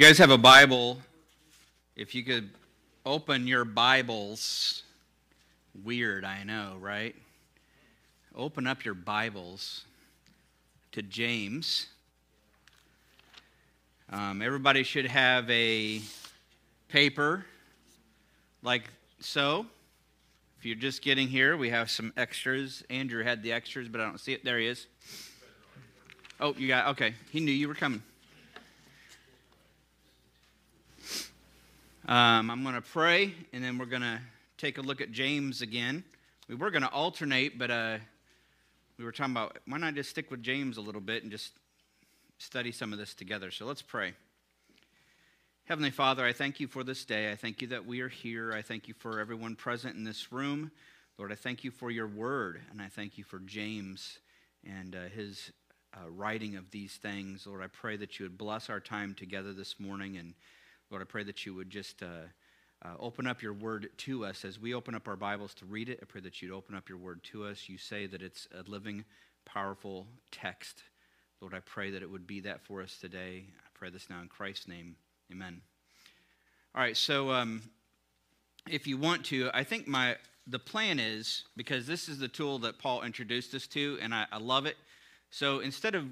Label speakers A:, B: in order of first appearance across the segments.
A: you guys have a Bible, if you could open your Bibles, weird, I know, right? Open up your Bibles to James. Um, everybody should have a paper like so. If you're just getting here, we have some extras. Andrew had the extras, but I don't see it. There he is. Oh, you got okay. He knew you were coming. Um, I'm going to pray, and then we're going to take a look at James again. We were going to alternate, but uh, we were talking about why not just stick with James a little bit and just study some of this together. So let's pray. Heavenly Father, I thank you for this day. I thank you that we are here. I thank you for everyone present in this room. Lord, I thank you for your word, and I thank you for James and uh, his uh, writing of these things. Lord, I pray that you would bless our time together this morning and Lord, I pray that you would just uh, uh, open up your word to us as we open up our Bibles to read it. I pray that you'd open up your word to us. You say that it's a living, powerful text. Lord, I pray that it would be that for us today. I pray this now in Christ's name. Amen. All right, so um, if you want to, I think my the plan is because this is the tool that Paul introduced us to, and I, I love it. So instead of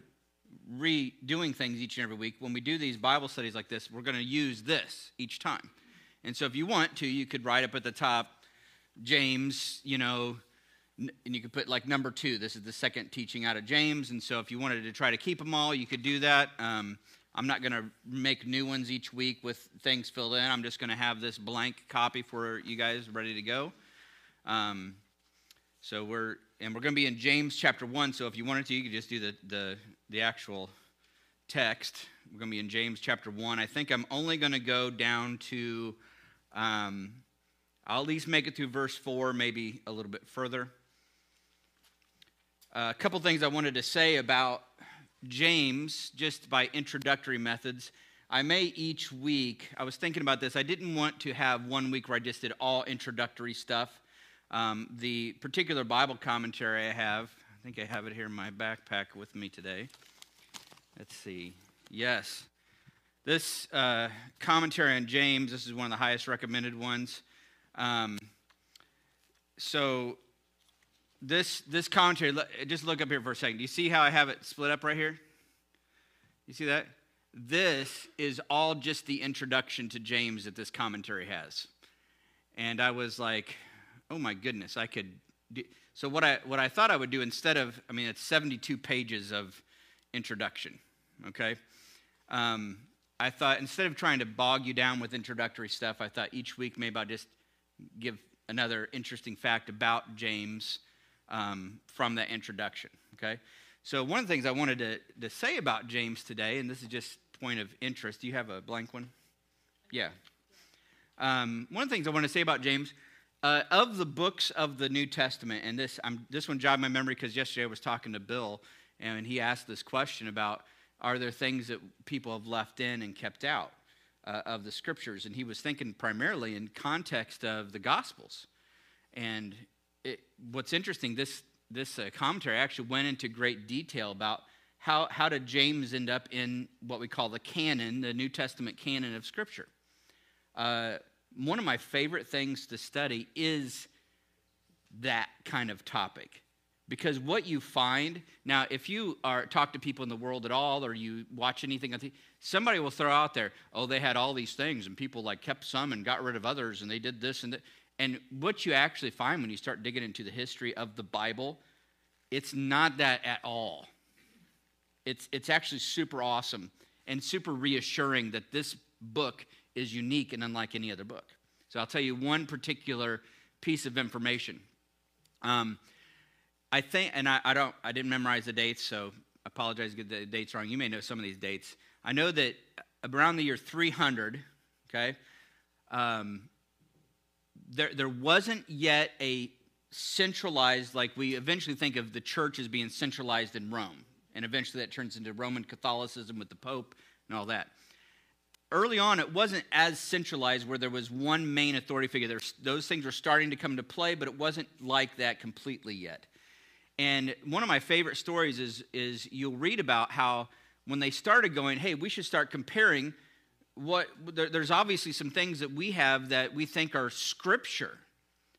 A: redoing things each and every week. When we do these Bible studies like this, we're going to use this each time. And so if you want to, you could write up at the top, James, you know, and you could put like number two. This is the second teaching out of James. And so if you wanted to try to keep them all, you could do that. Um, I'm not going to make new ones each week with things filled in. I'm just going to have this blank copy for you guys ready to go. Um, so we're and we're going to be in James chapter one. So if you wanted to, you could just do the the the actual text. We're going to be in James chapter 1. I think I'm only going to go down to, um, I'll at least make it through verse 4, maybe a little bit further. Uh, a couple things I wanted to say about James, just by introductory methods. I may each week, I was thinking about this, I didn't want to have one week where I just did all introductory stuff. Um, the particular Bible commentary I have, I think I have it here in my backpack with me today. Let's see. Yes. This uh, commentary on James, this is one of the highest recommended ones. Um, so, this, this commentary, just look up here for a second. Do you see how I have it split up right here? You see that? This is all just the introduction to James that this commentary has. And I was like, oh my goodness, I could. Do, so what I what I thought I would do instead of I mean it's 72 pages of introduction, okay. Um, I thought instead of trying to bog you down with introductory stuff, I thought each week maybe I'll just give another interesting fact about James um, from that introduction. Okay. So one of the things I wanted to, to say about James today, and this is just point of interest. Do you have a blank one? Yeah. Um, one of the things I want to say about James uh, of the books of the New Testament, and this, I'm, this one jogged my memory because yesterday I was talking to Bill, and he asked this question about are there things that people have left in and kept out uh, of the scriptures? And he was thinking primarily in context of the Gospels. And it, what's interesting, this, this uh, commentary actually went into great detail about how, how did James end up in what we call the canon, the New Testament canon of Scripture. Uh, one of my favorite things to study is that kind of topic because what you find now if you are talk to people in the world at all or you watch anything somebody will throw out there oh they had all these things and people like kept some and got rid of others and they did this and that and what you actually find when you start digging into the history of the bible it's not that at all it's it's actually super awesome and super reassuring that this book is unique and unlike any other book. So I'll tell you one particular piece of information. Um, I think, and I, I, don't, I didn't memorize the dates, so apologize if the dates wrong. You may know some of these dates. I know that around the year 300, okay, um, there, there wasn't yet a centralized, like we eventually think of the church as being centralized in Rome. And eventually that turns into Roman Catholicism with the Pope and all that early on, it wasn't as centralized where there was one main authority figure. Those things were starting to come to play, but it wasn't like that completely yet. And one of my favorite stories is, is you'll read about how when they started going, hey, we should start comparing what there, there's obviously some things that we have that we think are scripture.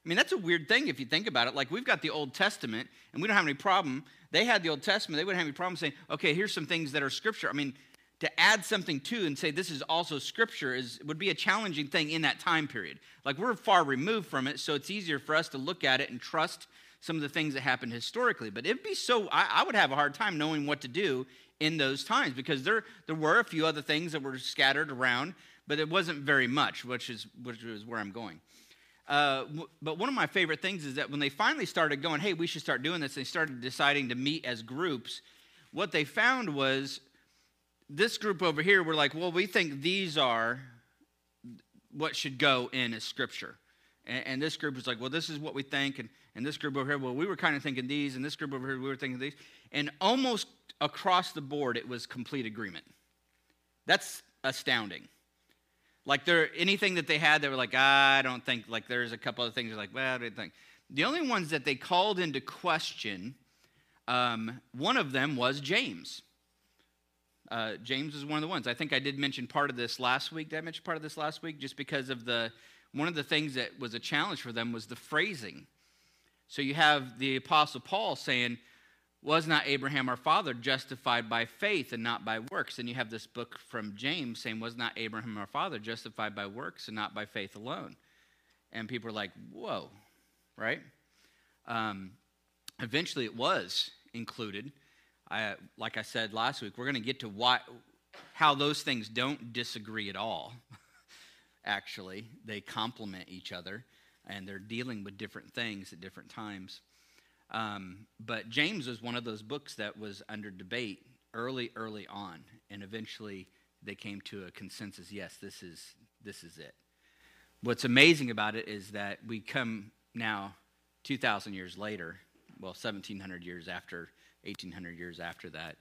A: I mean, that's a weird thing if you think about it. Like, we've got the Old Testament, and we don't have any problem. They had the Old Testament, they wouldn't have any problem saying, okay, here's some things that are scripture. I mean, to add something to and say this is also scripture is would be a challenging thing in that time period. Like we're far removed from it, so it's easier for us to look at it and trust some of the things that happened historically. But it'd be so I, I would have a hard time knowing what to do in those times because there there were a few other things that were scattered around, but it wasn't very much, which is which is where I'm going. Uh, but one of my favorite things is that when they finally started going, hey, we should start doing this, they started deciding to meet as groups. What they found was this group over here were like, well, we think these are what should go in as scripture. And, and, this group was like, well, this is what we think. And, and this group over here, well, we were kind of thinking these. And this group over here, we were thinking these. And almost across the board, it was complete agreement. That's astounding. Like there, anything that they had, they were like, ah, I don't think. Like there's a couple of things like, well, I didn't think. The only ones that they called into question, um, one of them was James. Uh, James is one of the ones. I think I did mention part of this last week. Did I mention part of this last week? Just because of the one of the things that was a challenge for them was the phrasing. So you have the Apostle Paul saying, Was not Abraham our father justified by faith and not by works? And you have this book from James saying, Was not Abraham our father justified by works and not by faith alone? And people are like, Whoa, right? Um, eventually it was included. I, like I said last week, we're going to get to why, how those things don't disagree at all. Actually, they complement each other and they're dealing with different things at different times. Um, but James was one of those books that was under debate early, early on, and eventually they came to a consensus. Yes, this is this is it. What's amazing about it is that we come now, two thousand years later, well, seventeen hundred years after 1800 years after that.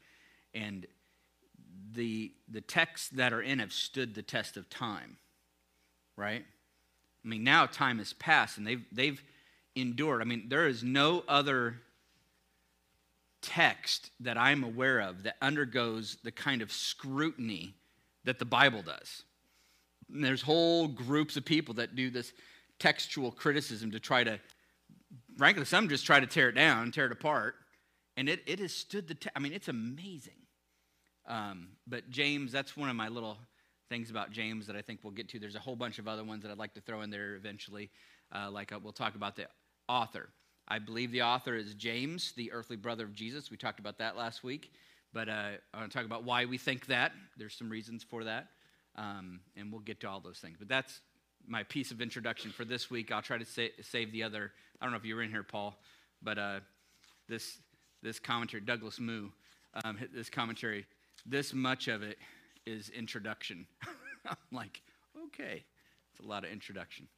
A: And the, the texts that are in have stood the test of time, right? I mean, now time has passed and they've, they've endured. I mean, there is no other text that I'm aware of that undergoes the kind of scrutiny that the Bible does. And there's whole groups of people that do this textual criticism to try to, frankly, some just try to tear it down, tear it apart. And it, it has stood the test. I mean, it's amazing. Um, but James, that's one of my little things about James that I think we'll get to. There's a whole bunch of other ones that I'd like to throw in there eventually. Uh, like uh, we'll talk about the author. I believe the author is James, the earthly brother of Jesus. We talked about that last week. But uh, I want to talk about why we think that. There's some reasons for that. Um, and we'll get to all those things. But that's my piece of introduction for this week. I'll try to sa- save the other. I don't know if you were in here, Paul, but uh, this this commentary, Douglas Moo, um, this commentary, this much of it is introduction. I'm like, okay, it's a lot of introduction.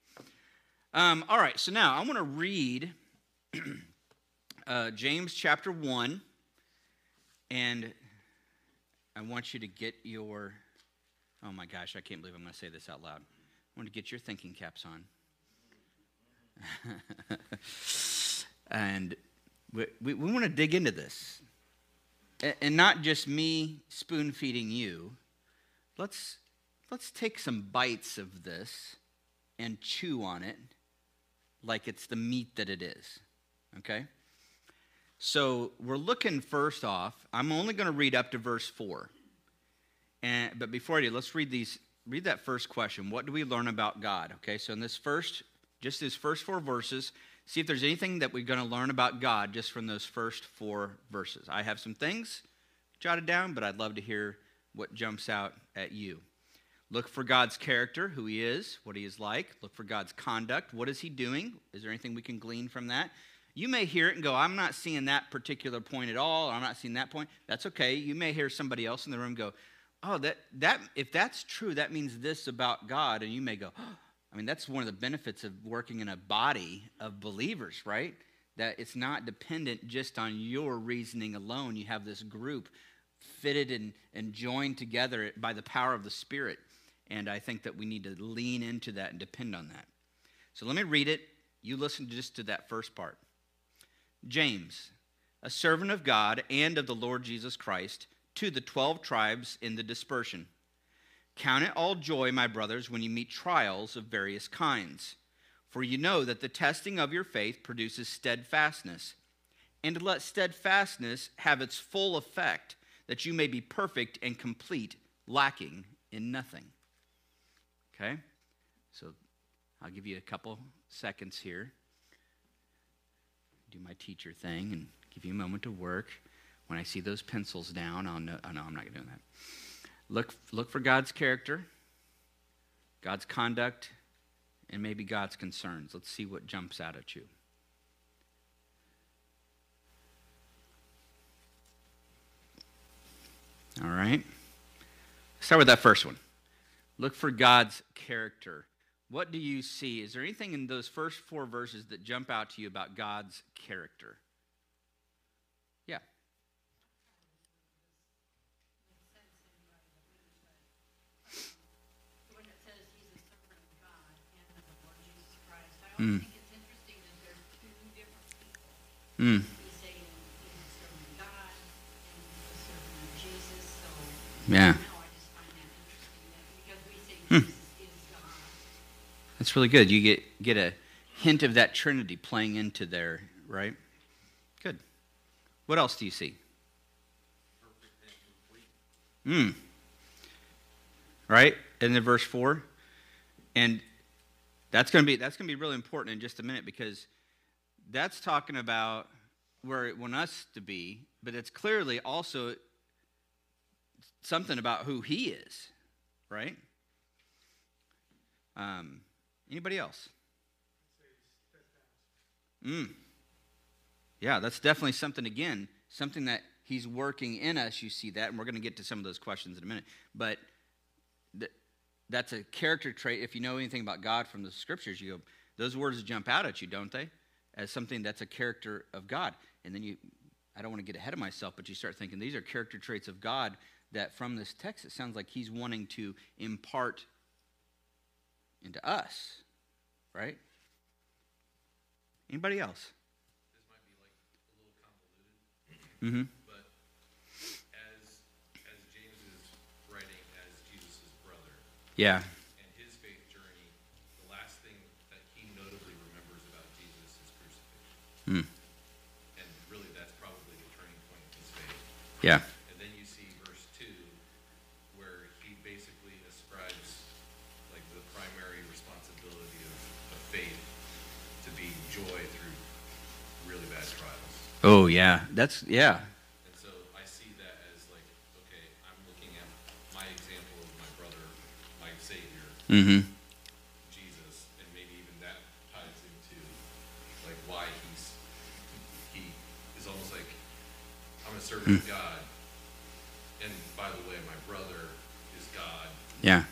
A: Um, all right, so now I want to read uh, James chapter 1, and I want you to get your, oh my gosh, I can't believe I'm going to say this out loud. I want to get your thinking caps on. and we, we, we want to dig into this. And, and not just me spoon feeding you. Let's, let's take some bites of this and chew on it like it's the meat that it is. Okay? So we're looking first off. I'm only going to read up to verse 4. And, but before I do, let's read these. Read that first question. What do we learn about God? Okay, so in this first, just these first four verses, see if there's anything that we're going to learn about God just from those first four verses. I have some things jotted down, but I'd love to hear what jumps out at you. Look for God's character, who he is, what he is like. Look for God's conduct. What is he doing? Is there anything we can glean from that? You may hear it and go, I'm not seeing that particular point at all, I'm not seeing that point. That's okay. You may hear somebody else in the room go, Oh, that, that if that's true, that means this about God. And you may go, oh, I mean, that's one of the benefits of working in a body of believers, right? That it's not dependent just on your reasoning alone. You have this group fitted and, and joined together by the power of the Spirit. And I think that we need to lean into that and depend on that. So let me read it. You listen just to that first part. James, a servant of God and of the Lord Jesus Christ, to the 12 tribes in the dispersion Count it all joy, my brothers, when you meet trials of various kinds. For you know that the testing of your faith produces steadfastness. And let steadfastness have its full effect, that you may be perfect and complete, lacking in nothing. Okay? So I'll give you a couple seconds here. Do my teacher thing and give you a moment to work. When I see those pencils down, I'll know, oh, no, I'm not going to do that. Look, look for God's character, God's conduct, and maybe God's concerns. Let's see what jumps out at you. All right. Start with that first one. Look for God's character. What do you see? Is there anything in those first four verses that jump out to you about God's character? Yeah. Mm. think it's interesting that there's two different people. Mm. He's saying he's a servant of God and he's a servant of Jesus. So yeah. I just find that interesting that because we say hmm. Jesus is God. That's really good. You get get a hint of that Trinity playing into there, right? Good. What else do you see? Hmm. Right? In the verse 4. And that's going to be that's going to be really important in just a minute because that's talking about where it wants us to be, but it's clearly also something about who he is, right? Um, anybody else? Mm. Yeah, that's definitely something again, something that he's working in us. You see that, and we're going to get to some of those questions in a minute. But that's a character trait. If you know anything about God from the scriptures, you go, those words jump out at you, don't they? As something that's a character of God. And then you, I don't want to get ahead of myself, but you start thinking these are character traits of God that from this text, it sounds like he's wanting to impart into us, right? Anybody else?
B: This might be like a little convoluted.
A: Mm-hmm. Yeah.
B: And his faith journey, the last thing that he notably remembers about Jesus is crucifixion.
A: Mm.
B: And really, that's probably the turning point of his faith.
A: Yeah.
B: Oh, yeah. That's, yeah. And so I see that as like, okay, I'm looking at my example of
A: my brother, my savior, mm-hmm.
B: Jesus, and maybe even that ties into like why he's he is almost like I'm a servant mm. of God, and by the way, my brother is God.
A: Yeah.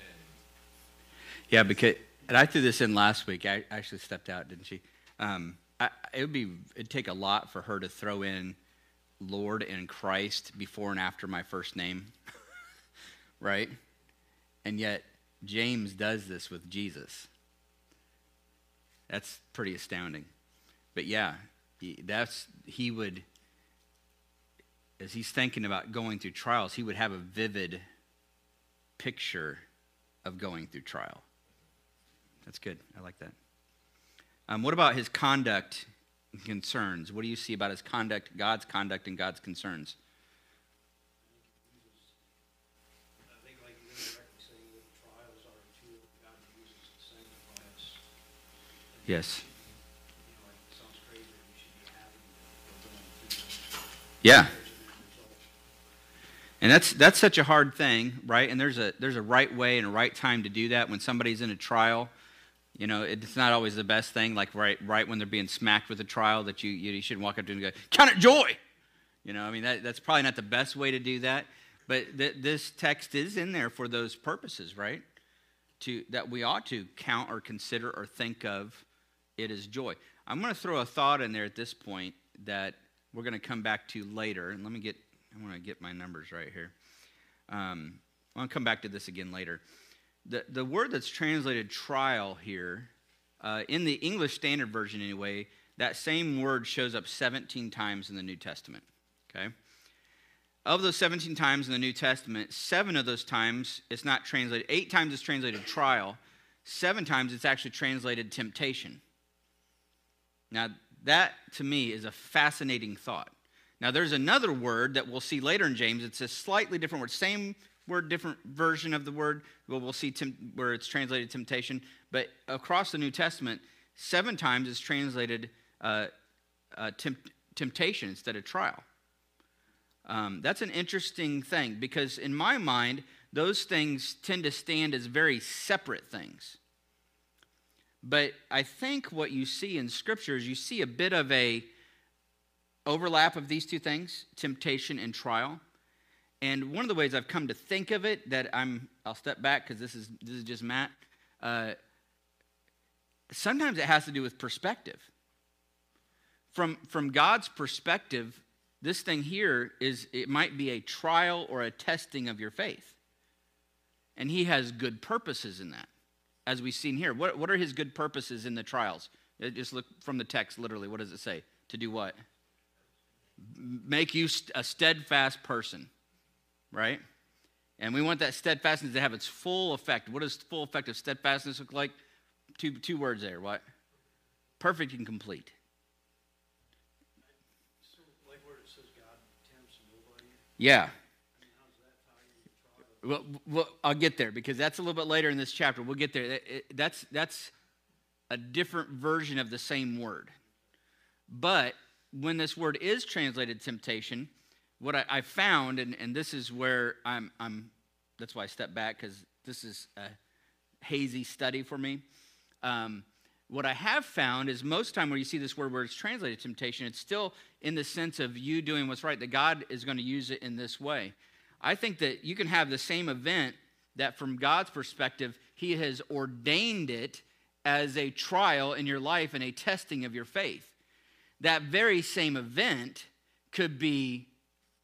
A: And yeah, because and I threw this in last week. I actually stepped out, didn't she? Um, I, it would be it'd take a lot for her to throw in Lord and Christ before and after my first name, right? And yet James does this with Jesus. That's pretty astounding. But yeah, that's he would as he's thinking about going through trials, he would have a vivid picture of going through trial. That's good. I like that. Um, what about his conduct concerns? What do you see about his conduct, God's conduct, and God's concerns? Yes. Yeah. And that's that's such a hard thing, right? And there's a there's a right way and a right time to do that when somebody's in a trial. You know, it's not always the best thing, like right right when they're being smacked with a trial that you you, shouldn't walk up to them and go, Count it joy. You know, I mean that, that's probably not the best way to do that. But th- this text is in there for those purposes, right? To that we ought to count or consider or think of it is joy. I'm going to throw a thought in there at this point that we're going to come back to later. And let me get, I want to get my numbers right here. Um, I'll come back to this again later. The, the word that's translated trial here, uh, in the English Standard Version anyway, that same word shows up 17 times in the New Testament. Okay? of those 17 times in the New Testament, seven of those times it's not translated, eight times it's translated trial, seven times it's actually translated temptation. Now, that to me is a fascinating thought. Now, there's another word that we'll see later in James. It's a slightly different word, same word, different version of the word. Well, we'll see where it's translated temptation. But across the New Testament, seven times it's translated uh, uh, temp- temptation instead of trial. Um, that's an interesting thing because, in my mind, those things tend to stand as very separate things. But I think what you see in Scripture is you see a bit of a overlap of these two things, temptation and trial. And one of the ways I've come to think of it that I'm, I'll step back because this is this is just Matt. Uh, sometimes it has to do with perspective. From from God's perspective, this thing here is it might be a trial or a testing of your faith, and He has good purposes in that, as we've seen here. What what are His good purposes in the trials? Just look from the text, literally. What does it say? To do what? make you a steadfast person, right? And we want that steadfastness to have its full effect. What does full effect of steadfastness look like? Two, two words there. What? Perfect and complete.
C: So, like where it says God tempts nobody.
A: Yeah. Well, well, I'll get there because that's a little bit later in this chapter. We'll get there. That's, that's a different version of the same word. But when this word is translated temptation, what I, I found, and, and this is where I'm, I'm that's why I step back because this is a hazy study for me. Um, what I have found is most time where you see this word where it's translated temptation, it's still in the sense of you doing what's right, that God is going to use it in this way. I think that you can have the same event that from God's perspective, He has ordained it as a trial in your life and a testing of your faith that very same event could be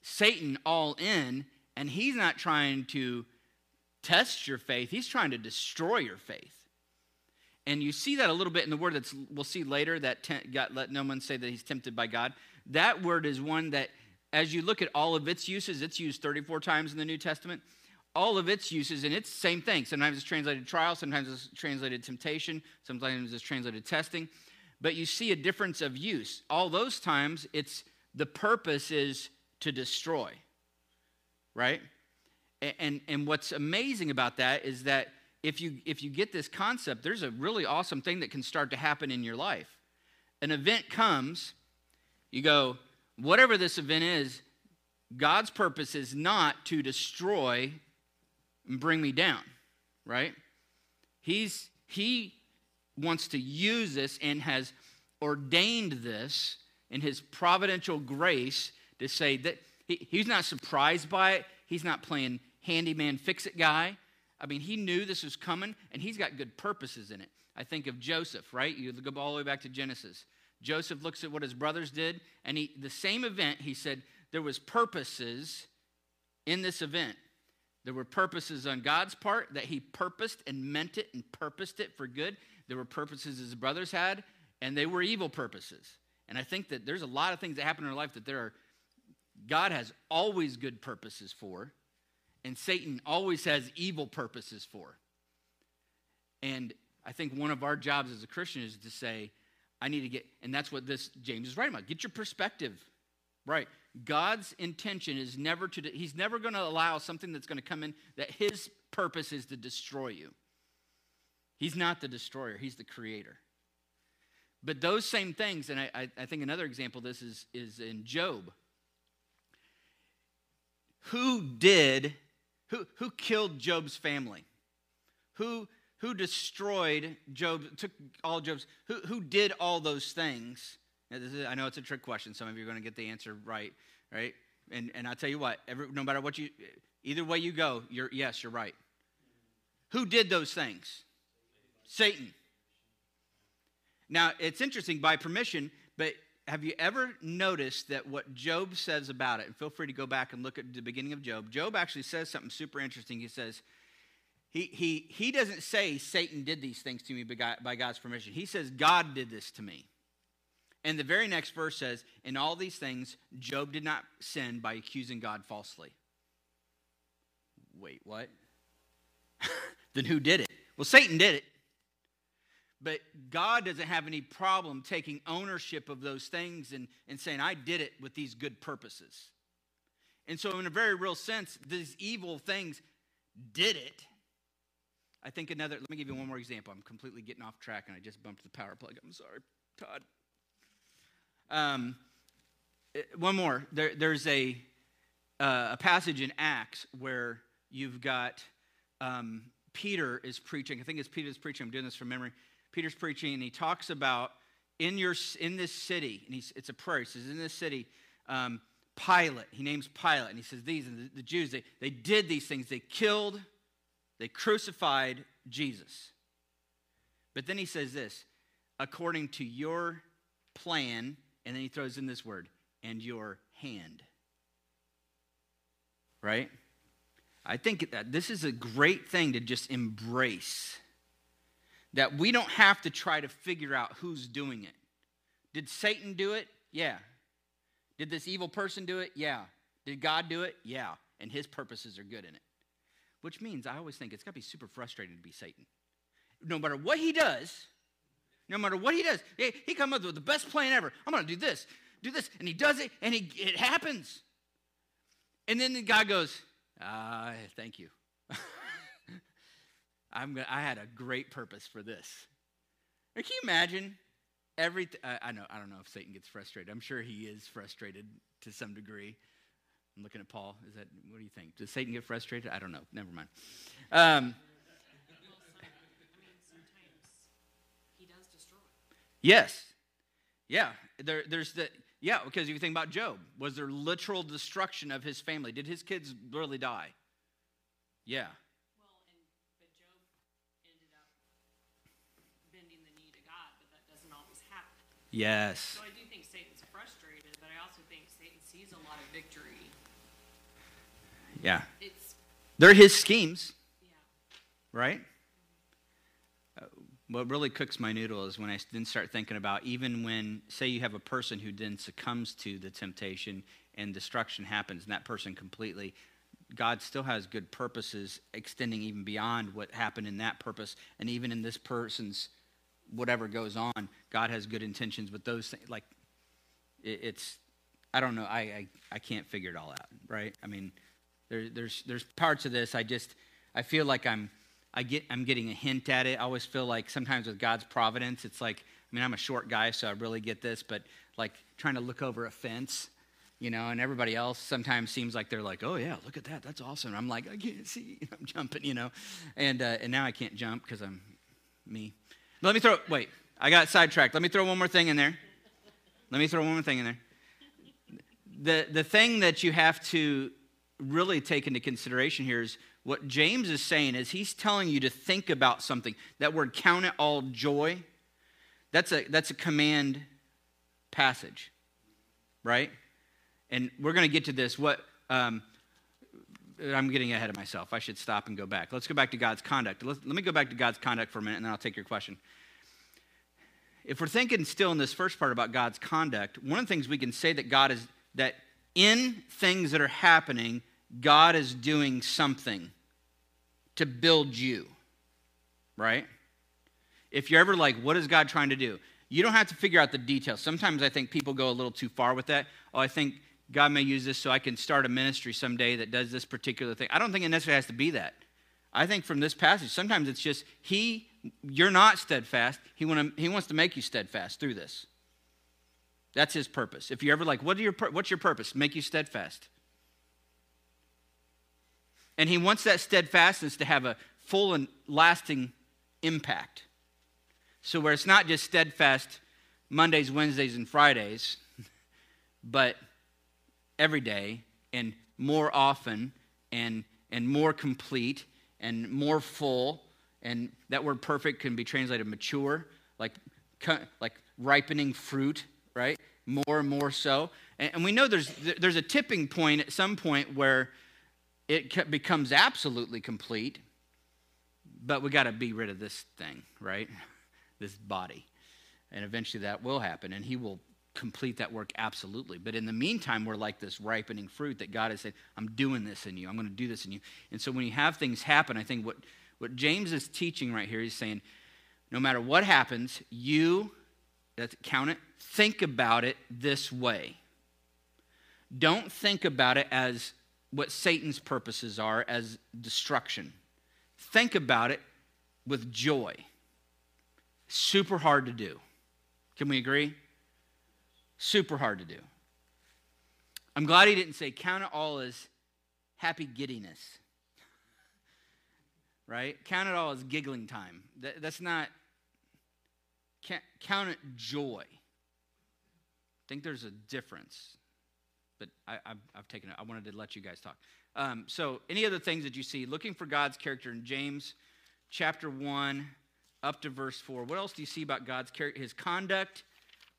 A: Satan all in, and he's not trying to test your faith, he's trying to destroy your faith. And you see that a little bit in the word that we'll see later that te- God, let no one say that he's tempted by God. That word is one that, as you look at all of its uses, it's used 34 times in the New Testament. All of its uses, and it's the same thing. Sometimes it's translated trial, sometimes it's translated temptation, sometimes it's translated testing but you see a difference of use. All those times, it's the purpose is to destroy, right? And, and what's amazing about that is that if you, if you get this concept, there's a really awesome thing that can start to happen in your life. An event comes, you go, whatever this event is, God's purpose is not to destroy and bring me down, right? He's, he wants to use this and has ordained this in his providential grace to say that he, he's not surprised by it. He's not playing handyman fix it guy. I mean, he knew this was coming and he's got good purposes in it. I think of Joseph, right? You go all the way back to Genesis. Joseph looks at what his brothers did, and he, the same event, he said, there was purposes in this event. There were purposes on God's part that he purposed and meant it and purposed it for good. There were purposes his brothers had, and they were evil purposes. And I think that there's a lot of things that happen in our life that there are, God has always good purposes for, and Satan always has evil purposes for. And I think one of our jobs as a Christian is to say, I need to get, and that's what this James is writing about. Get your perspective right. God's intention is never to, he's never going to allow something that's going to come in that his purpose is to destroy you. He's not the destroyer, he's the creator. But those same things, and I, I think another example of this is, is in Job. Who did, who, who killed Job's family? Who, who destroyed Job, took all Job's, who, who did all those things? Is, I know it's a trick question. Some of you are going to get the answer right, right? And, and I'll tell you what, every, no matter what you, either way you go, you're, yes, you're right. Who did those things? Satan. Now, it's interesting by permission, but have you ever noticed that what Job says about it, and feel free to go back and look at the beginning of Job, Job actually says something super interesting. He says, he, he, he doesn't say Satan did these things to me by, God, by God's permission. He says God did this to me. And the very next verse says, In all these things, Job did not sin by accusing God falsely. Wait, what? then who did it? Well, Satan did it. But God doesn't have any problem taking ownership of those things and, and saying, I did it with these good purposes. And so, in a very real sense, these evil things did it. I think another, let me give you one more example. I'm completely getting off track and I just bumped the power plug. I'm sorry, Todd. Um, eh, one more. There, there's a, uh, a passage in Acts where you've got um, Peter is preaching. I think it's Peter's preaching. I'm doing this from memory. Peter's preaching, and he talks about in your in this city, and he's, it's a prayer. He says, "In this city, um, Pilate." He names Pilate, and he says, "These and the, the Jews they they did these things. They killed, they crucified Jesus." But then he says this, according to your plan and then he throws in this word, and your hand. Right? I think that this is a great thing to just embrace. That we don't have to try to figure out who's doing it. Did Satan do it? Yeah. Did this evil person do it? Yeah. Did God do it? Yeah. And his purposes are good in it. Which means I always think it's got to be super frustrating to be Satan. No matter what he does, no matter what he does, he, he comes up with the best plan ever. I'm going to do this, do this, and he does it, and he, it happens. And then the guy goes, uh, "Thank you. I'm gonna, I had a great purpose for this." Can you imagine? Every I, I know I don't know if Satan gets frustrated. I'm sure he is frustrated to some degree. I'm looking at Paul. Is that what do you think? Does Satan get frustrated? I don't know. Never mind. Um, Yes. Yeah. There, there's the, yeah, because if you think about Job, was there literal destruction of his family? Did his kids really die? Yeah.
D: Well, and, but Job ended up bending the knee to God, but that doesn't always happen.
A: Yes.
D: So I do think Satan's frustrated, but I also think Satan sees a lot of victory.
A: Yeah.
D: It's,
A: They're his schemes,
D: yeah.
A: right? Uh, what really cooks my noodle is when I then start thinking about even when, say, you have a person who then succumbs to the temptation and destruction happens, and that person completely, God still has good purposes extending even beyond what happened in that purpose, and even in this person's whatever goes on, God has good intentions with those things. Like, it, it's, I don't know, I, I, I can't figure it all out, right? I mean, there, there's, there's parts of this I just, I feel like I'm I get, I'm getting a hint at it. I always feel like sometimes with God's providence, it's like, I mean, I'm a short guy, so I really get this, but like trying to look over a fence, you know, and everybody else sometimes seems like they're like, oh, yeah, look at that. That's awesome. I'm like, I can't see. I'm jumping, you know. And, uh, and now I can't jump because I'm me. Let me throw, wait, I got sidetracked. Let me throw one more thing in there. Let me throw one more thing in there. The, the thing that you have to really take into consideration here is what James is saying is he's telling you to think about something. That word count it all joy, that's a, that's a command passage, right? And we're going to get to this. What um, I'm getting ahead of myself. I should stop and go back. Let's go back to God's conduct. Let's, let me go back to God's conduct for a minute, and then I'll take your question. If we're thinking still in this first part about God's conduct, one of the things we can say that God is that in things that are happening, God is doing something to build you, right? If you're ever like, what is God trying to do? You don't have to figure out the details. Sometimes I think people go a little too far with that. Oh, I think God may use this so I can start a ministry someday that does this particular thing. I don't think it necessarily has to be that. I think from this passage, sometimes it's just He, you're not steadfast. He, wanna, he wants to make you steadfast through this. That's His purpose. If you're ever like, what your, what's your purpose? Make you steadfast. And he wants that steadfastness to have a full and lasting impact. So, where it's not just steadfast Mondays, Wednesdays, and Fridays, but every day and more often and, and more complete and more full. And that word perfect can be translated mature, like, like ripening fruit, right? More and more so. And, and we know there's, there's a tipping point at some point where it becomes absolutely complete, but we got to be rid of this thing, right? This body. And eventually that will happen, and He will complete that work? Absolutely. But in the meantime, we're like this ripening fruit that God has said, I'm doing this in you. I'm going to do this in you. And so when you have things happen, I think what, what James is teaching right here, he's saying, no matter what happens, you, that's count it, think about it this way. Don't think about it as what Satan's purposes are, as destruction. Think about it with joy. Super hard to do. Can we agree? Super hard to do. I'm glad he didn't say count it all as happy giddiness. Right? Count it all as giggling time. That, that's not, count it joy. I think there's a difference but I, have taken it. I wanted to let you guys talk. Um, so, any other things that you see? Looking for God's character in James chapter 1 up to verse 4. What else do you see about God's character, his conduct,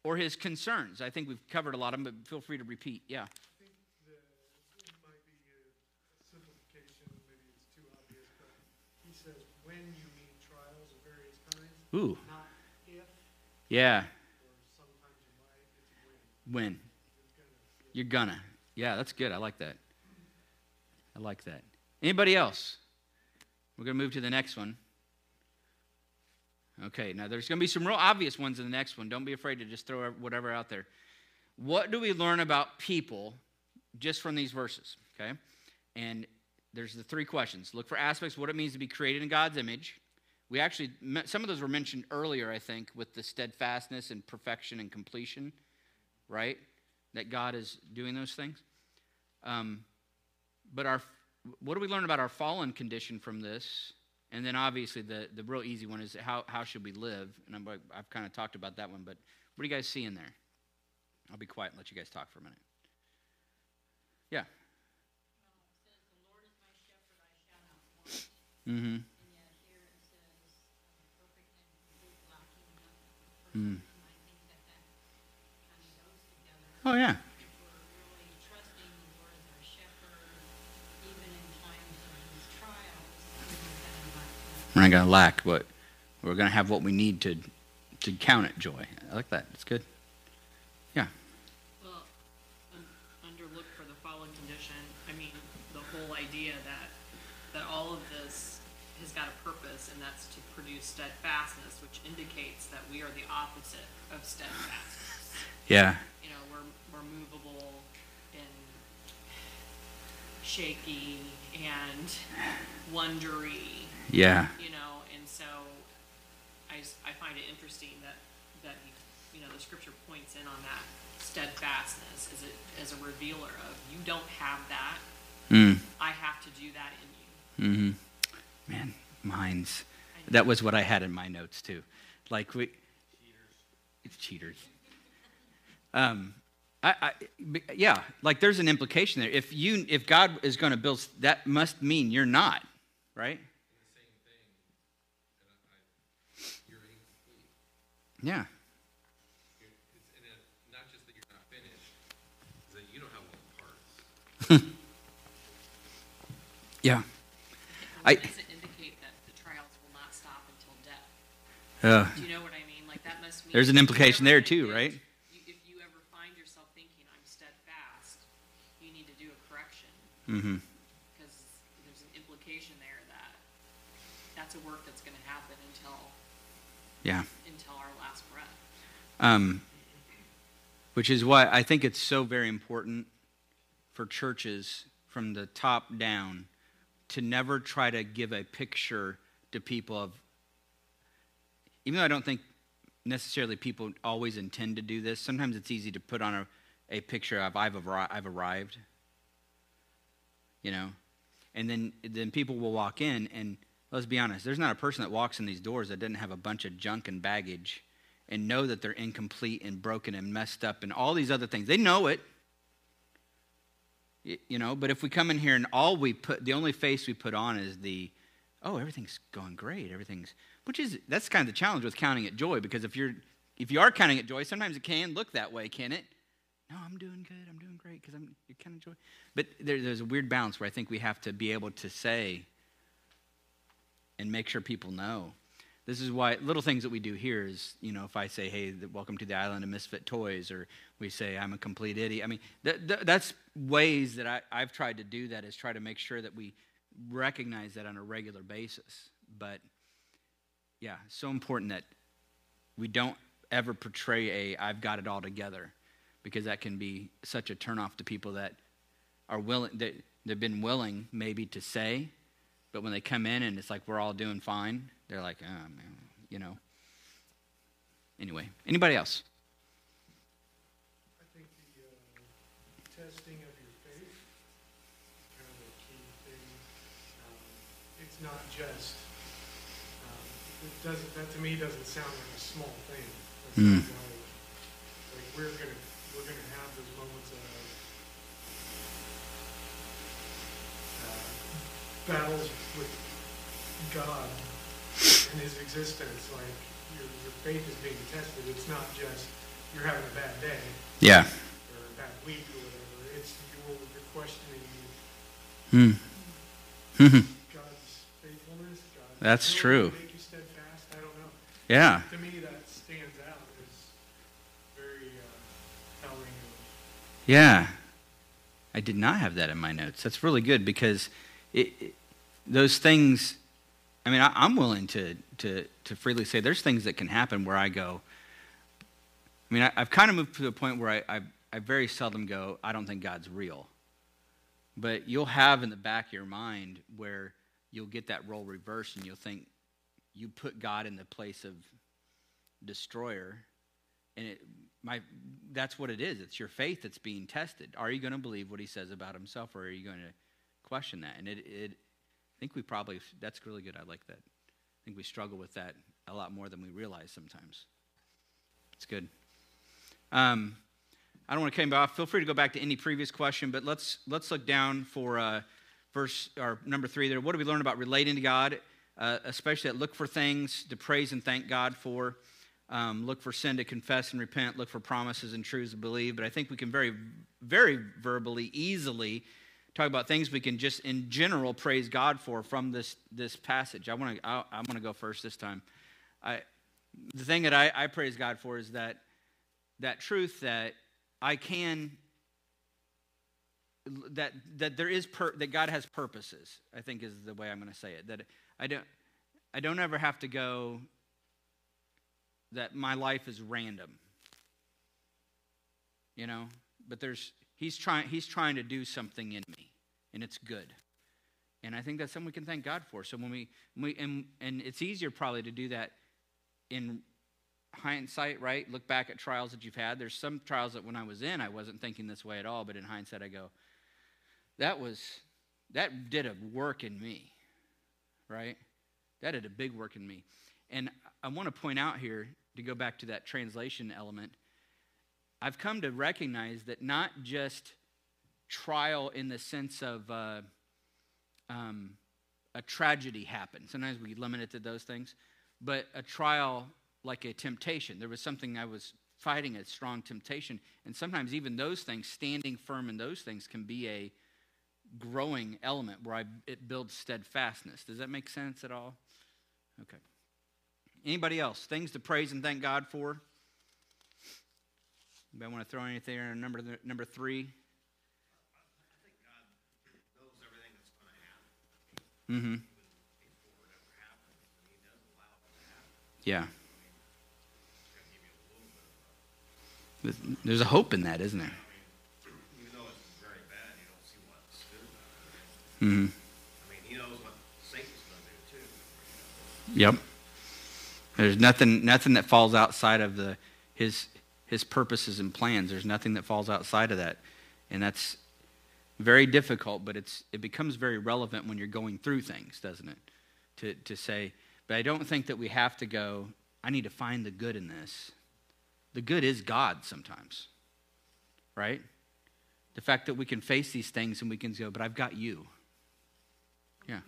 A: or his concerns? I think we've covered a lot of them, but feel free to repeat. Yeah.
E: I think the, it might be a simplification, maybe it's too obvious, but he says, when you meet trials of various kinds,
A: Ooh.
E: not if,
A: Yeah.
E: or sometimes you might, it's when.
A: When? You're gonna. Yeah, that's good. I like that. I like that. Anybody else? We're going to move to the next one. Okay, now there's going to be some real obvious ones in the next one. Don't be afraid to just throw whatever out there. What do we learn about people just from these verses? Okay, and there's the three questions. Look for aspects what it means to be created in God's image. We actually some of those were mentioned earlier, I think, with the steadfastness and perfection and completion, right? that God is doing those things. Um, but our, what do we learn about our fallen condition from this? And then obviously the, the real easy one is how, how should we live? And I'm, I've kind of talked about that one, but what do you guys see in there? I'll be quiet and let you guys talk for a minute. Yeah. Mm-hmm. Mm. Oh, yeah. We're not going to lack, but we're going to have what we need to, to count it joy. I like that. It's good. Yeah.
D: Well, under look for the fallen condition, I mean, the whole idea that, that all of this has got a purpose, and that's to produce steadfastness, which indicates that we are the opposite of steadfastness.
A: Yeah.
D: Shaky and wondery.
A: Yeah.
D: You know, and so I, I find it interesting that, that, you know, the scripture points in on that steadfastness as a, as a revealer of you don't have that.
A: Mm.
D: I have to do that in
A: you. Mm-hmm. Man, mine's. That was what I had in my notes too. Like we. Cheaters. It's cheaters. Um, I, I, yeah, like there's an implication there. If you, if God is going to build, that must mean you're not, right? Yeah.
B: not just that you're not finished, is that you don't have all the parts.
A: yeah.
D: I, does it indicate that the trials will not stop until death? Uh, Do you know what I mean? Like that must mean.
A: There's an implication there too, right?
D: Mm-hmm. Because there's an implication there that that's a work that's going to happen until
A: yeah
D: until our last breath.
A: Um, which is why I think it's so very important for churches from the top down to never try to give a picture to people of even though I don't think necessarily people always intend to do this, sometimes it's easy to put on a, a picture of I've, I've arrived you know? And then then people will walk in and let's be honest there's not a person that walks in these doors that doesn't have a bunch of junk and baggage and know that they're incomplete and broken and messed up and all these other things. They know it. You know but if we come in here and all we put the only face we put on is the oh everything's going great. Everything's which is that's kind of the challenge with counting it joy because if you're if you are counting it joy sometimes it can look that way can it no, I'm doing good. I'm doing great because I'm you're kind of joy. But there, there's a weird balance where I think we have to be able to say and make sure people know. this is why little things that we do here is, you know, if I say, hey, welcome to the island of misfit toys, or we say, I'm a complete idiot. I mean, th- th- that's ways that I, I've tried to do that is try to make sure that we recognize that on a regular basis. But yeah, so important that we don't ever portray a I've got it all together because that can be such a turnoff to people that are willing that they've been willing maybe to say, but when they come in and it's like we're all doing fine, they're like, oh man, you know. Anyway, anybody else?
E: I think the uh, testing of your faith is kind of a key thing. Um, It's not just, um, it doesn't, that to me doesn't sound like a small thing.
A: Mm.
E: like, like we're gonna, we're gonna have those moments of uh, battles with God and His existence, like your, your faith is being tested. It's not just you're having a bad day
A: Yeah.
E: or a bad week or whatever. It's you're, you're questioning
A: Hmm.
E: God's faithfulness. God's
A: That's true.
E: Make you steadfast. I don't know.
A: Yeah.
E: To me, that stands out as very uh, telling of
A: Yeah. I did not have that in my notes. That's really good because it, it- those things, I mean, I, I'm willing to, to, to freely say there's things that can happen where I go, I mean, I, I've kind of moved to the point where I, I, I very seldom go, I don't think God's real. But you'll have in the back of your mind where you'll get that role reversed and you'll think you put God in the place of destroyer and it my that's what it is. It's your faith that's being tested. Are you going to believe what he says about himself or are you going to question that? And it, it i think we probably that's really good. I like that. I think we struggle with that a lot more than we realize sometimes. It's good. Um, i don't want to cut you off. Feel free to go back to any previous question but let's let's look down for uh, verse or number three there. What do we learn about relating to god uh, especially that look for things to praise and thank god for um, look for sin to confess and repent. Look for promises and truths to believe. But I think we can very, very verbally, easily talk about things we can just in general praise God for from this this passage. I want to I, I want to go first this time. I the thing that I, I praise God for is that that truth that I can that that there is per, that God has purposes. I think is the way I'm going to say it. That I don't I don't ever have to go that my life is random. You know, but there's he's trying he's trying to do something in me and it's good. And I think that's something we can thank God for. So when we, when we and, and it's easier probably to do that in hindsight, right? Look back at trials that you've had. There's some trials that when I was in, I wasn't thinking this way at all, but in hindsight, I go, that was, that did a work in me, right? That did a big work in me. And I want to point out here, to go back to that translation element, I've come to recognize that not just trial in the sense of uh, um, a tragedy happened. Sometimes we limit it to those things, but a trial like a temptation. There was something I was fighting a strong temptation, and sometimes even those things, standing firm in those things, can be a growing element where I, it builds steadfastness. Does that make sense at all? Okay. Anybody else? Things to praise and thank God for? Anybody want to throw anything in number number three?
C: knows everything that's gonna happen,
A: Mm-hmm.
C: before it ever happens, and he does allow it to happen.
A: Yeah.
C: It's gonna give you a little bit of a,
A: There's- There's a hope in that, isn't there?
C: even though it's very bad, you don't see what's good about it.
A: Mm-hmm.
C: I mean, he knows what Satan's gonna do too.
A: Yep. There's nothing nothing that falls outside of the his his purposes and plans. There's nothing that falls outside of that. And that's very difficult, but it's it becomes very relevant when you're going through things, doesn't it? To to say, but I don't think that we have to go, I need to find the good in this. The good is God sometimes. Right? The fact that we can face these things and we can go, but I've got you. Yeah.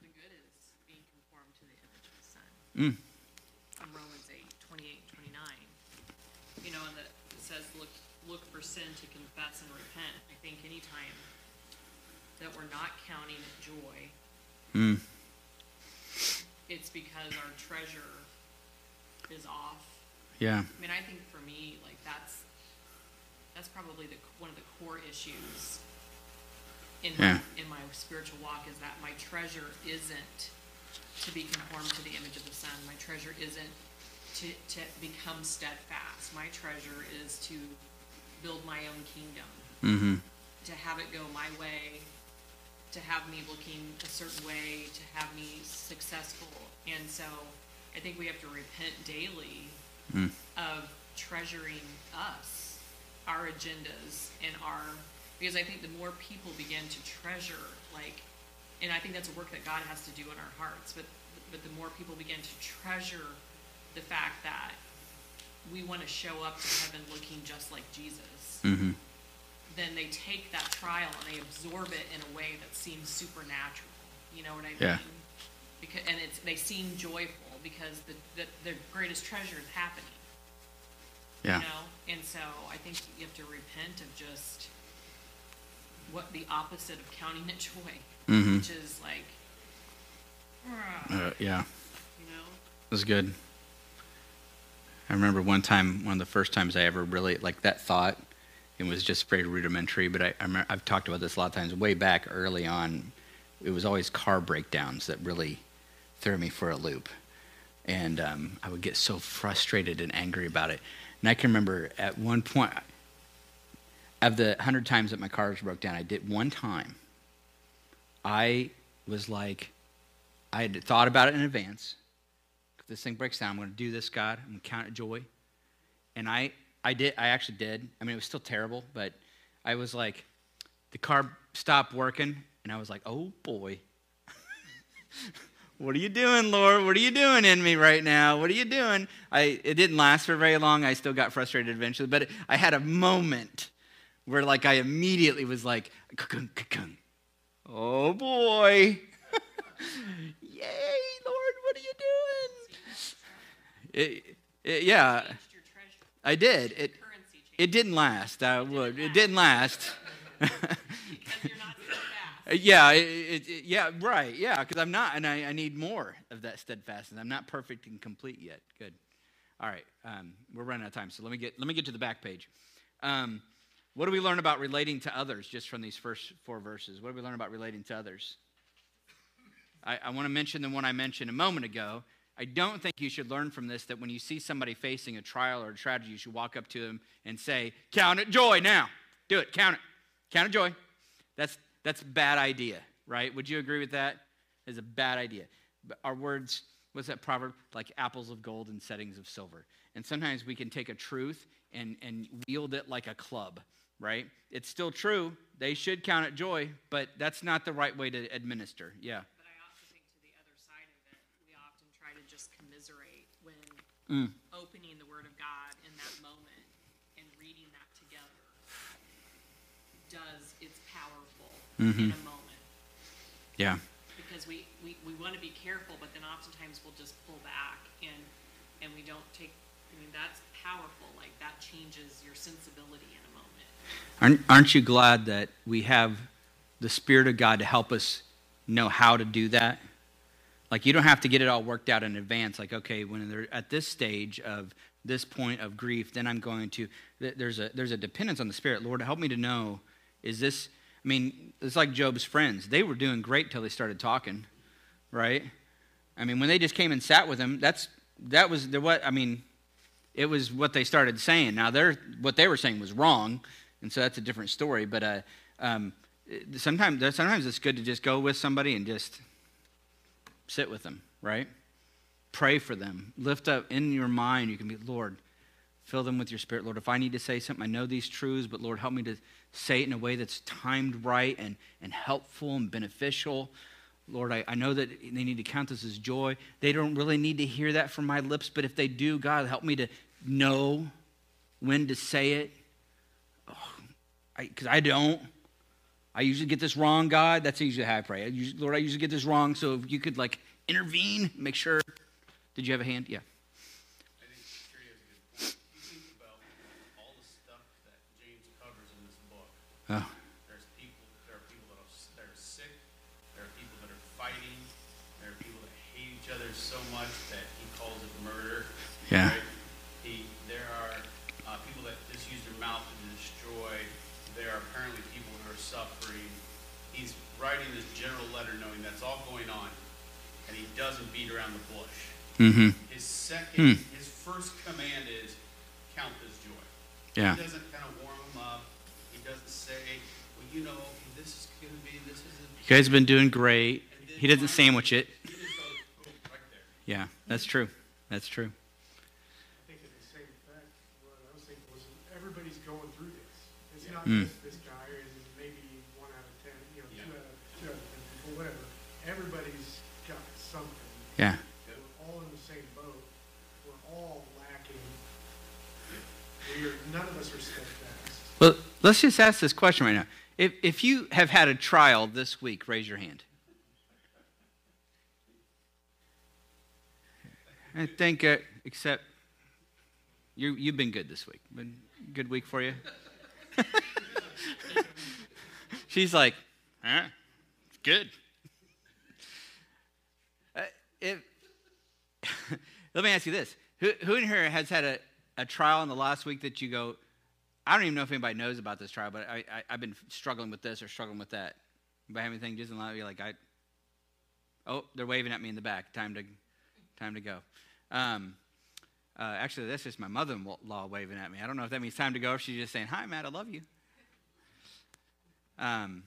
D: The good is being conformed to the image of the Son.
A: Mm.
D: From Romans 8, 28, 29. You know, and that it says, look, look for sin to confess and repent. I think anytime that we're not counting it joy,
A: Mm.
D: it's because our treasure is off.
A: Yeah.
D: I mean, I think for me, like that's that's probably the one of the core issues in
A: Yeah.
D: my, in my spiritual walk is that my treasure isn't to be conformed to the image of the Son. My treasure isn't to to become steadfast. My treasure is to build my own kingdom,
A: Mm-hmm.
D: to have it go my way, to have me looking a certain way, to have me successful. And so, I think we have to repent daily
A: Mm.
D: of treasuring us, our agendas, and our because I think the more people begin to treasure, like, and I think that's a work that God has to do in our hearts. But but the more people begin to treasure the fact that we want to show up to heaven looking just like Jesus,
A: Mm-hmm.
D: then they take that trial and they absorb it in a way that seems supernatural. You know what I mean?
A: Yeah.
D: Because and it's they seem joyful because the the, the greatest treasure is happening.
A: Yeah.
D: You know? And so I think you have to repent of just what the opposite of counting it joy,
A: Mm-hmm.
D: which is like,
A: Uh, yeah.
D: you know?
A: It was good. I remember one time, one of the first times I ever really like that thought. It was just very rudimentary, but I, I I've talked about this a lot of times. Way back early on, it was always car breakdowns that really threw me for a loop, and um, I would get so frustrated and angry about it. And I can remember at one point, of the hundred times that my cars broke down, I did one time. I was like, I had thought about it in advance if this thing breaks down, I'm going to do this, God. I'm going to count it joy. And I, I did. I actually did. I mean, it was still terrible, but I was like, the car stopped working, and I was like, oh boy. what are you doing, Lord? What are you doing in me right now? What are you doing? I, it didn't last for very long. I still got frustrated eventually, but I had a moment where, like, I immediately was like, "Ka-kung, ka-kung." Oh boy. Yay, Lord, what are you doing? It, it, yeah,
D: Changed your treasure.
A: I did. It, it didn't last. I would. It didn't last.
D: because you're not so fast.
A: yeah, it, it- yeah, right. Yeah, because I'm not, and I, I need more of that steadfastness. I'm not perfect and complete yet. Good. All right, um, we're running out of time, so let me get let me get to the back page. Um, what do we learn about relating to others just from these first four verses? What do we learn about relating to others? I, I want to mention the one I mentioned a moment ago. I don't think you should learn from this that when you see somebody facing a trial or a tragedy, you should walk up to them and say, Count it joy now. Do it. Count it. Count it joy. That's, that's a bad idea, right? Would you agree with that? It's a bad idea. Our words, what's that proverb? Like apples of gold and settings of silver. And sometimes we can take a truth and, and wield it like a club, right? It's still true. They should count it joy, but that's not the right way to administer. Yeah.
D: But I also think to the other side of it, we often try to just commiserate when
A: Mm.
D: opening the Word of God in that moment and reading that together does it's powerful in a moment.
A: Yeah.
D: Because we, we, we want to be careful, but then oftentimes we'll just pull back and and we don't take. I mean, that's powerful. Like that changes your sensibility in a moment.
A: Aren't, aren't you glad that we have the Spirit of God to help us know how to do that? Like, you don't have to get it all worked out in advance. Like, okay, when they're at this stage of this point of grief, then I'm going to. There's a there's a dependence on the Spirit. Lord, help me to know. Is this? I mean, it's like Job's friends. They were doing great till they started talking, right? I mean, when they just came and sat with him, that's that was the what. I mean, it was what they started saying. Now, they're, what they were saying was wrong, and so that's a different story. But uh, um, sometimes, sometimes it's good to just go with somebody and just sit with them, right? Pray for them. Lift up in your mind. You can be, Lord, fill them with your spirit. Lord, if I need to say something, I know these truths, but Lord, help me to say it in a way that's timed right and, and helpful and beneficial. Lord, I, I know that they need to count this as joy. They don't really need to hear that from my lips, but if they do, God, help me to know when to say it. Because I, don't. I usually get this wrong, God. That's usually how I pray. I usually, Lord, I usually get this wrong, so if you could like intervene, make sure. Did you have a hand? Yeah.
C: I think Terry has a good point. About all the stuff that James covers in this book.
A: Oh,
C: There's people, there are people that are, that are sick, there are people that are fighting, there are people that hate each other so much that he calls it murder.
A: Yeah.
C: right? He, there are uh, people that just use their mouth to destroy. There are apparently people who are suffering. He's writing this general letter knowing that's all going on, and he doesn't beat around the bush.
A: Mm-hmm.
C: His second,
A: Hmm.
C: his first command is count this joy.
A: Yeah.
C: He doesn't kind of warm him up. He doesn't say, well, you know, this is going to be, this is a.
A: You guys have been doing great. He doesn't sandwich it.
C: Goes, boom, right.
A: Yeah, that's true. That's true.
E: I think it's the same effect, what I was thinking was everybody's going through this. It's
C: Yeah.
E: not
A: Mm.
E: just this guy and maybe one out of ten, you know, two
C: Yeah.
E: out of, two out of ten people, whatever. Everybody's got something.
A: Yeah.
E: We're all in the same boat. We're all lacking. We are, none of us are steadfast.
A: Well, let's just ask this question right now. If, if you have had a trial this week, raise your hand. I think, uh, except you, you've been good this week. Been good week for you? She's like, huh? Good. Uh, if, let me ask you this. Who, who in here has had a, a trial in the last week that you go, I don't even know if anybody knows about this trial, but I, I, I've been struggling with this or struggling with that. Anybody have anything just in line? Like, I, oh, they're waving at me in the back. Time to, time to go. Um, uh, actually, that's just my mother-in-law waving at me. I don't know if that means time to go or if she's just saying, hi, Matt, I love you. Um,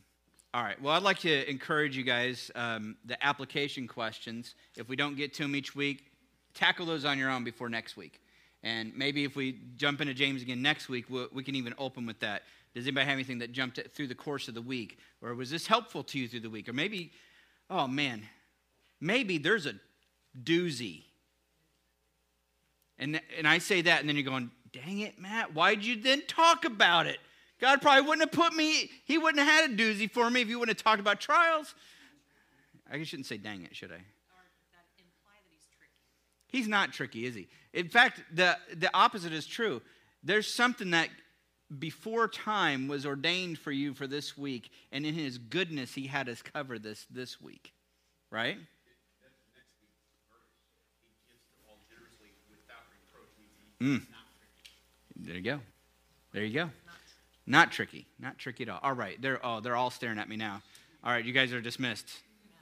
A: all right. Well, I'd like to encourage you guys um, the application questions. If we don't get to them each week, tackle those on your own before next week. And maybe if we jump into James again next week, we'll, we can even open with that. Does anybody have anything that jumped through the course of the week? Or was this helpful to you through the week? Or maybe, oh man, maybe there's a doozy. And, and I say that, and then you're going, dang it, Matt, why'd you then talk about it? God probably wouldn't have put me, he wouldn't have had a doozy for me if you wouldn't have talked about trials. I shouldn't say dang it, should I?
D: Or that imply that he's tricky.
A: He's not tricky, is he? In fact, the, the opposite is true. There's something that before time was ordained for you for this week, and in his goodness, he had us cover this this week. Right?
C: That's the next week's verse. He gives to all generously without reproach. Means he's mm. not tricky.
A: There you go. There you go. Not tricky. Not tricky at all. All right. They're oh, they're all staring at me now. All right, you guys are dismissed.